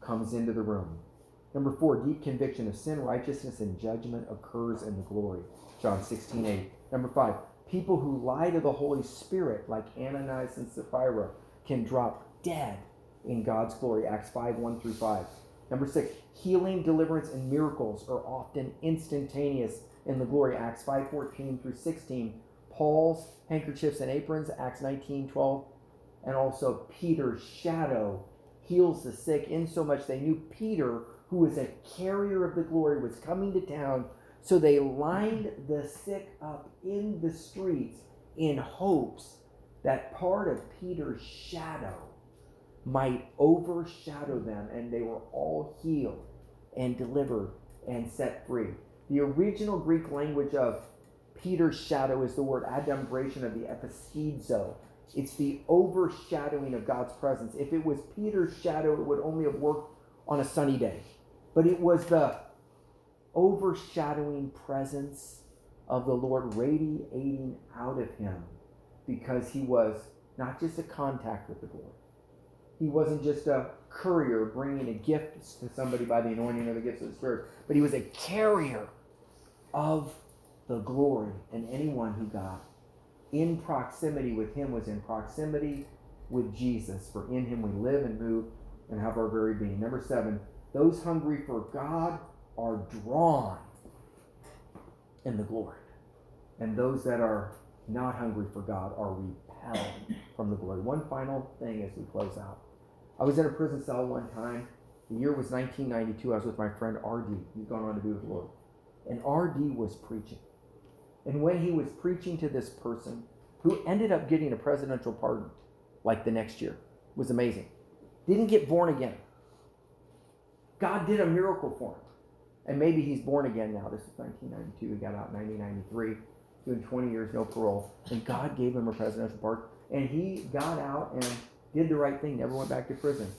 comes into the room. Number four, deep conviction of sin, righteousness, and judgment occurs in the glory. John 16, 8. Number five, people who lie to the Holy Spirit, like Ananias and Sapphira, can drop dead in God's glory. Acts 5, 1 through 5. Number six, healing, deliverance, and miracles are often instantaneous in the glory. Acts 5, 14 through 16. Paul's handkerchiefs and aprons, Acts 19, 12. And also Peter's shadow heals the sick, in so much they knew Peter who was a carrier of the glory, was coming to town. So they lined the sick up in the streets in hopes that part of Peter's shadow might overshadow them and they were all healed and delivered and set free. The original Greek language of Peter's shadow is the word adumbration of the episkizo. It's the overshadowing of God's presence. If it was Peter's shadow, it would only have worked on a sunny day but it was the overshadowing presence of the Lord radiating out of him because he was not just a contact with the Lord. He wasn't just a courier bringing a gift to somebody by the anointing of the gifts of the Spirit, but he was a carrier of the glory. And anyone who got in proximity with him was in proximity with Jesus. For in him we live and move and have our very being. Number seven, those hungry for God are drawn in the glory. and those that are not hungry for God are repelled from the glory. One final thing as we close out. I was in a prison cell one time. The year was 1992. I was with my friend RD. He's gone on to be with the Lord. And RD was preaching. And when he was preaching to this person who ended up getting a presidential pardon like the next year, was amazing. Didn't get born again. God did a miracle for him. And maybe he's born again now. This is 1992. He got out in 1993, doing 20 years, no parole. And God gave him a presidential pardon. And he got out and did the right thing, never went back to prison.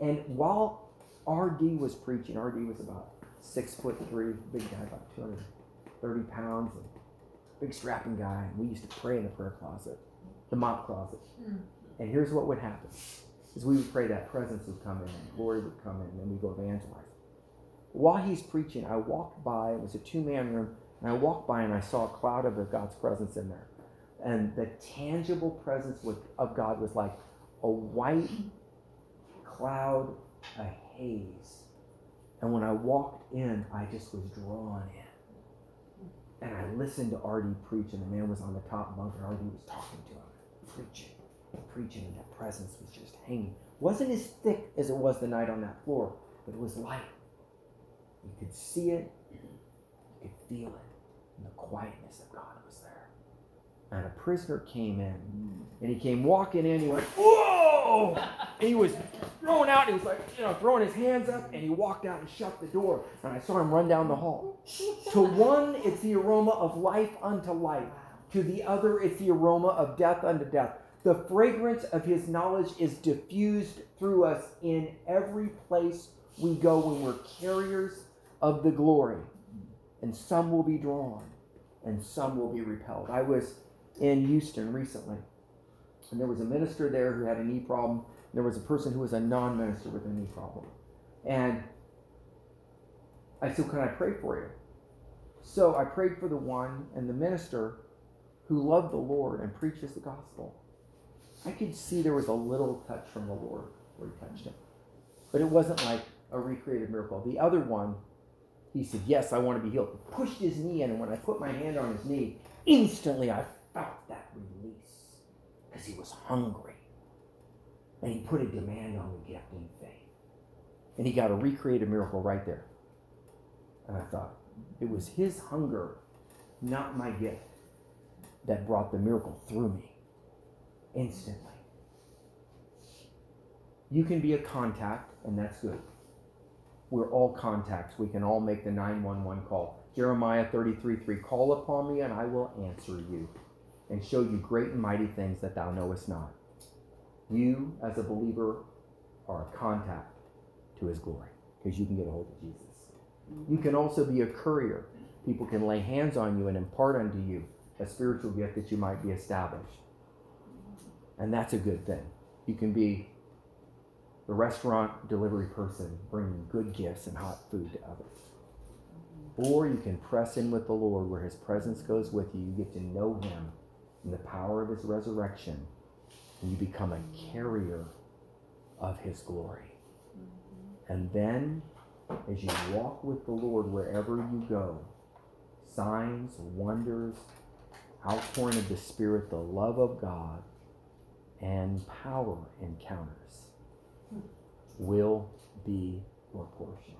And while RD was preaching, RD was about six foot three, big guy, about 230 pounds, big strapping guy. And we used to pray in the prayer closet, the mop closet. Mm. And here's what would happen. is we would pray, that presence would come in, and glory would come in, and then we go evangelize. While he's preaching, I walked by, it was a two man room, and I walked by and I saw a cloud of God's presence in there. And the tangible presence of God was like a white cloud, a haze. And when I walked in, I just was drawn in. And I listened to Artie preach, and the man was on the top bunk, and Artie was talking to him, preaching, preaching, and that presence was just hanging. Wasn't as thick as it was the night on that floor, but it was light. You could see it, you could feel it, and the quietness of God. And a prisoner came in, mm. and he came walking in. He went, "Whoa!" And [LAUGHS] he was throwing out. He was like, you know, throwing his hands up, and he walked out and shut the door. And I saw him run down the hall. [LAUGHS] to one, it's the aroma of life unto life. To the other, it's the aroma of death unto death. The fragrance of his knowledge is diffused through us in every place we go when we're carriers of the glory. And some will be drawn and some will be repelled. I was in Houston recently, and there was a minister there who had a knee problem. There was a person who was a non minister with a knee problem. And I said, Can I pray for you? So I prayed for the one and the minister who loved the Lord and preaches the gospel. I could see there was a little touch from the Lord where he touched him. But it wasn't like a recreated miracle. The other one he said, Yes, I want to be healed. He pushed his knee in, and when I put my hand on his knee, instantly I felt that release because he was hungry. And he put a demand on the gift in faith. And he got to recreate a miracle right there. And I thought, it was his hunger, not my gift, that brought the miracle through me instantly. You can be a contact, and that's good we're all contacts. We can all make the 911 call. Jeremiah 33 3 Call upon me, and I will answer you and show you great and mighty things that thou knowest not. You, as a believer, are a contact to his glory because you can get a hold of Jesus. You can also be a courier. People can lay hands on you and impart unto you a spiritual gift that you might be established. And that's a good thing. You can be the restaurant delivery person bringing good gifts and hot food to others. Or you can press in with the Lord where his presence goes with you. You get to know him in the power of his resurrection, and you become a carrier of his glory. Mm-hmm. And then, as you walk with the Lord wherever you go, signs, wonders, outpouring of the Spirit, the love of God, and power encounters will be your portion.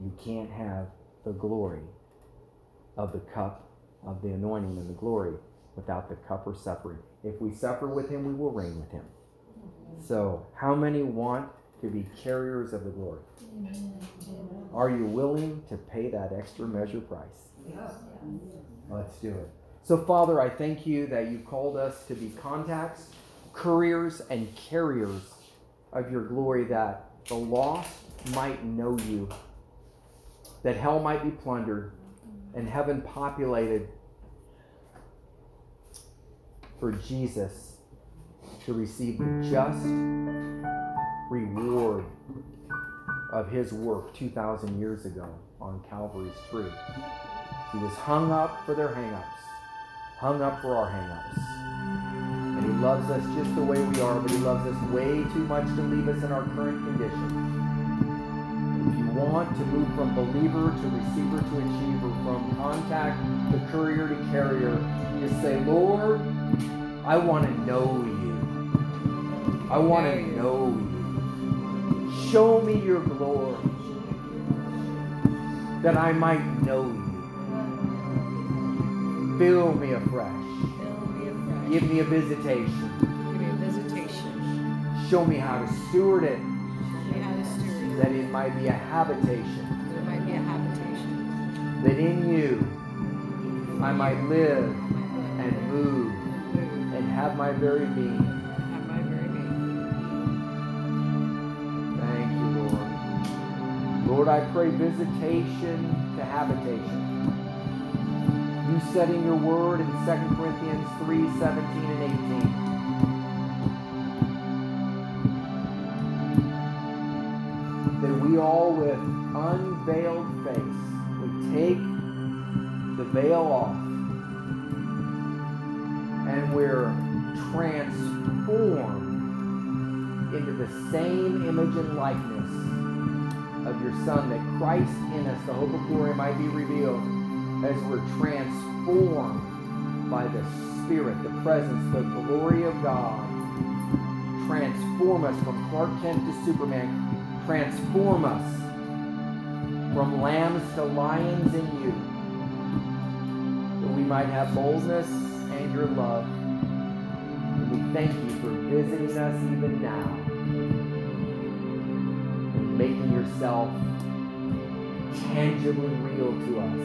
You can't have the glory of the cup of the anointing and the glory without the cup or suffering. If we suffer with him, we will reign with him. So, how many want to be carriers of the glory? Are you willing to pay that extra measure price? Let's do it. So, Father, I thank you that you called us to be contacts, couriers, and carriers of your glory that the lost might know you, that hell might be plundered, and heaven populated for Jesus to receive the just reward of his work 2,000 years ago on Calvary's tree. He was hung up for their hangups, hung up for our hangups. And He loves us just the way we are, but He loves us way too much to leave us in our current condition. If you want to move from believer to receiver to achiever, from contact to courier to carrier. Just say, Lord, I want to know you. I want to know you. Show me your glory that I might know you. Fill me afresh. Fill me afresh. Give me a visitation. Give me a visitation. Show me how to steward it, Show me how to steward it. that it might be a habitation. That it might be a habitation. That in you I might live and move and have my very being. Have my very being. Thank you, Lord. Lord, I pray visitation to habitation. You said in your word in 2 Corinthians 3 17 and 18 that we all with unveiled face would take veil off and we're transformed into the same image and likeness of your Son, that Christ in us, the hope of glory, might be revealed as we're transformed by the Spirit, the presence, the glory of God. Transform us from Clark Kent to Superman. Transform us from lambs to lions in you, might have boldness and your love. And we thank you for visiting us even now and making yourself tangibly real to us.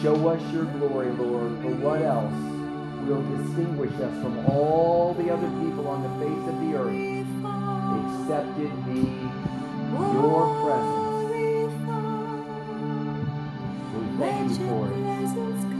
Show us your glory, Lord, for what else will distinguish us from all the other people on the face of the earth, except it be your presence. We thank you for it.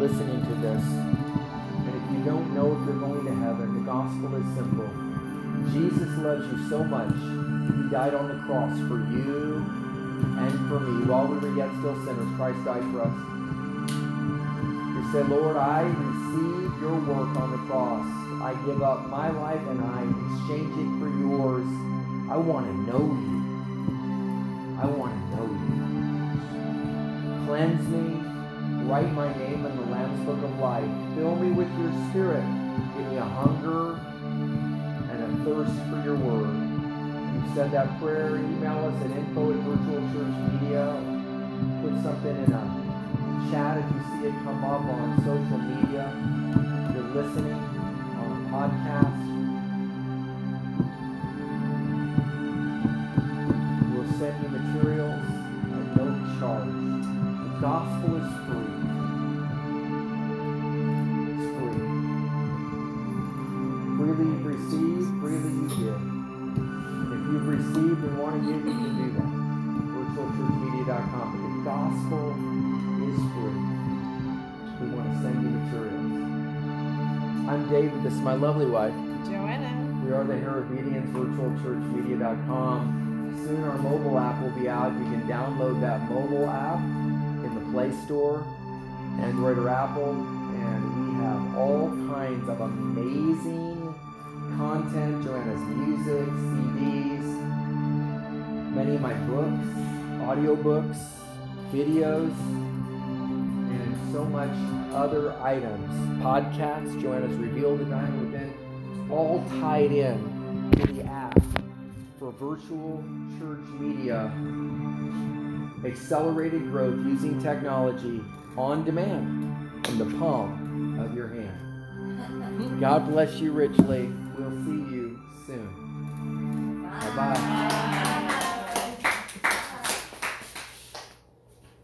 Listening to this, and if you don't know if you're going to heaven, the gospel is simple. Jesus loves you so much, he died on the cross for you and for me. While we were yet still sinners, Christ died for us. You say, Lord, I receive your work on the cross. I give up my life and I exchange it for yours. I want to know you. I want to know you. Cleanse me. Write my name in the Book of Life. Fill me with your spirit. Give me a hunger and a thirst for your word. You said that prayer. Email us at info at virtual church media. Put something in a chat if you see it come up on social media. If you're listening on a podcast. Is my lovely wife. Joanna. We are the Herobedians, virtualchurchmedia.com. Soon our mobile app will be out. You can download that mobile app in the Play Store, Android or Apple, and we have all kinds of amazing content, Joanna's music, CDs, many of my books, audiobooks, videos, so much other items podcasts, Joanna's Reveal the Dying Within, all tied in to the app for virtual church media, accelerated growth using technology on demand in the palm of your hand. [LAUGHS] God bless you richly. We'll see you soon. Bye bye.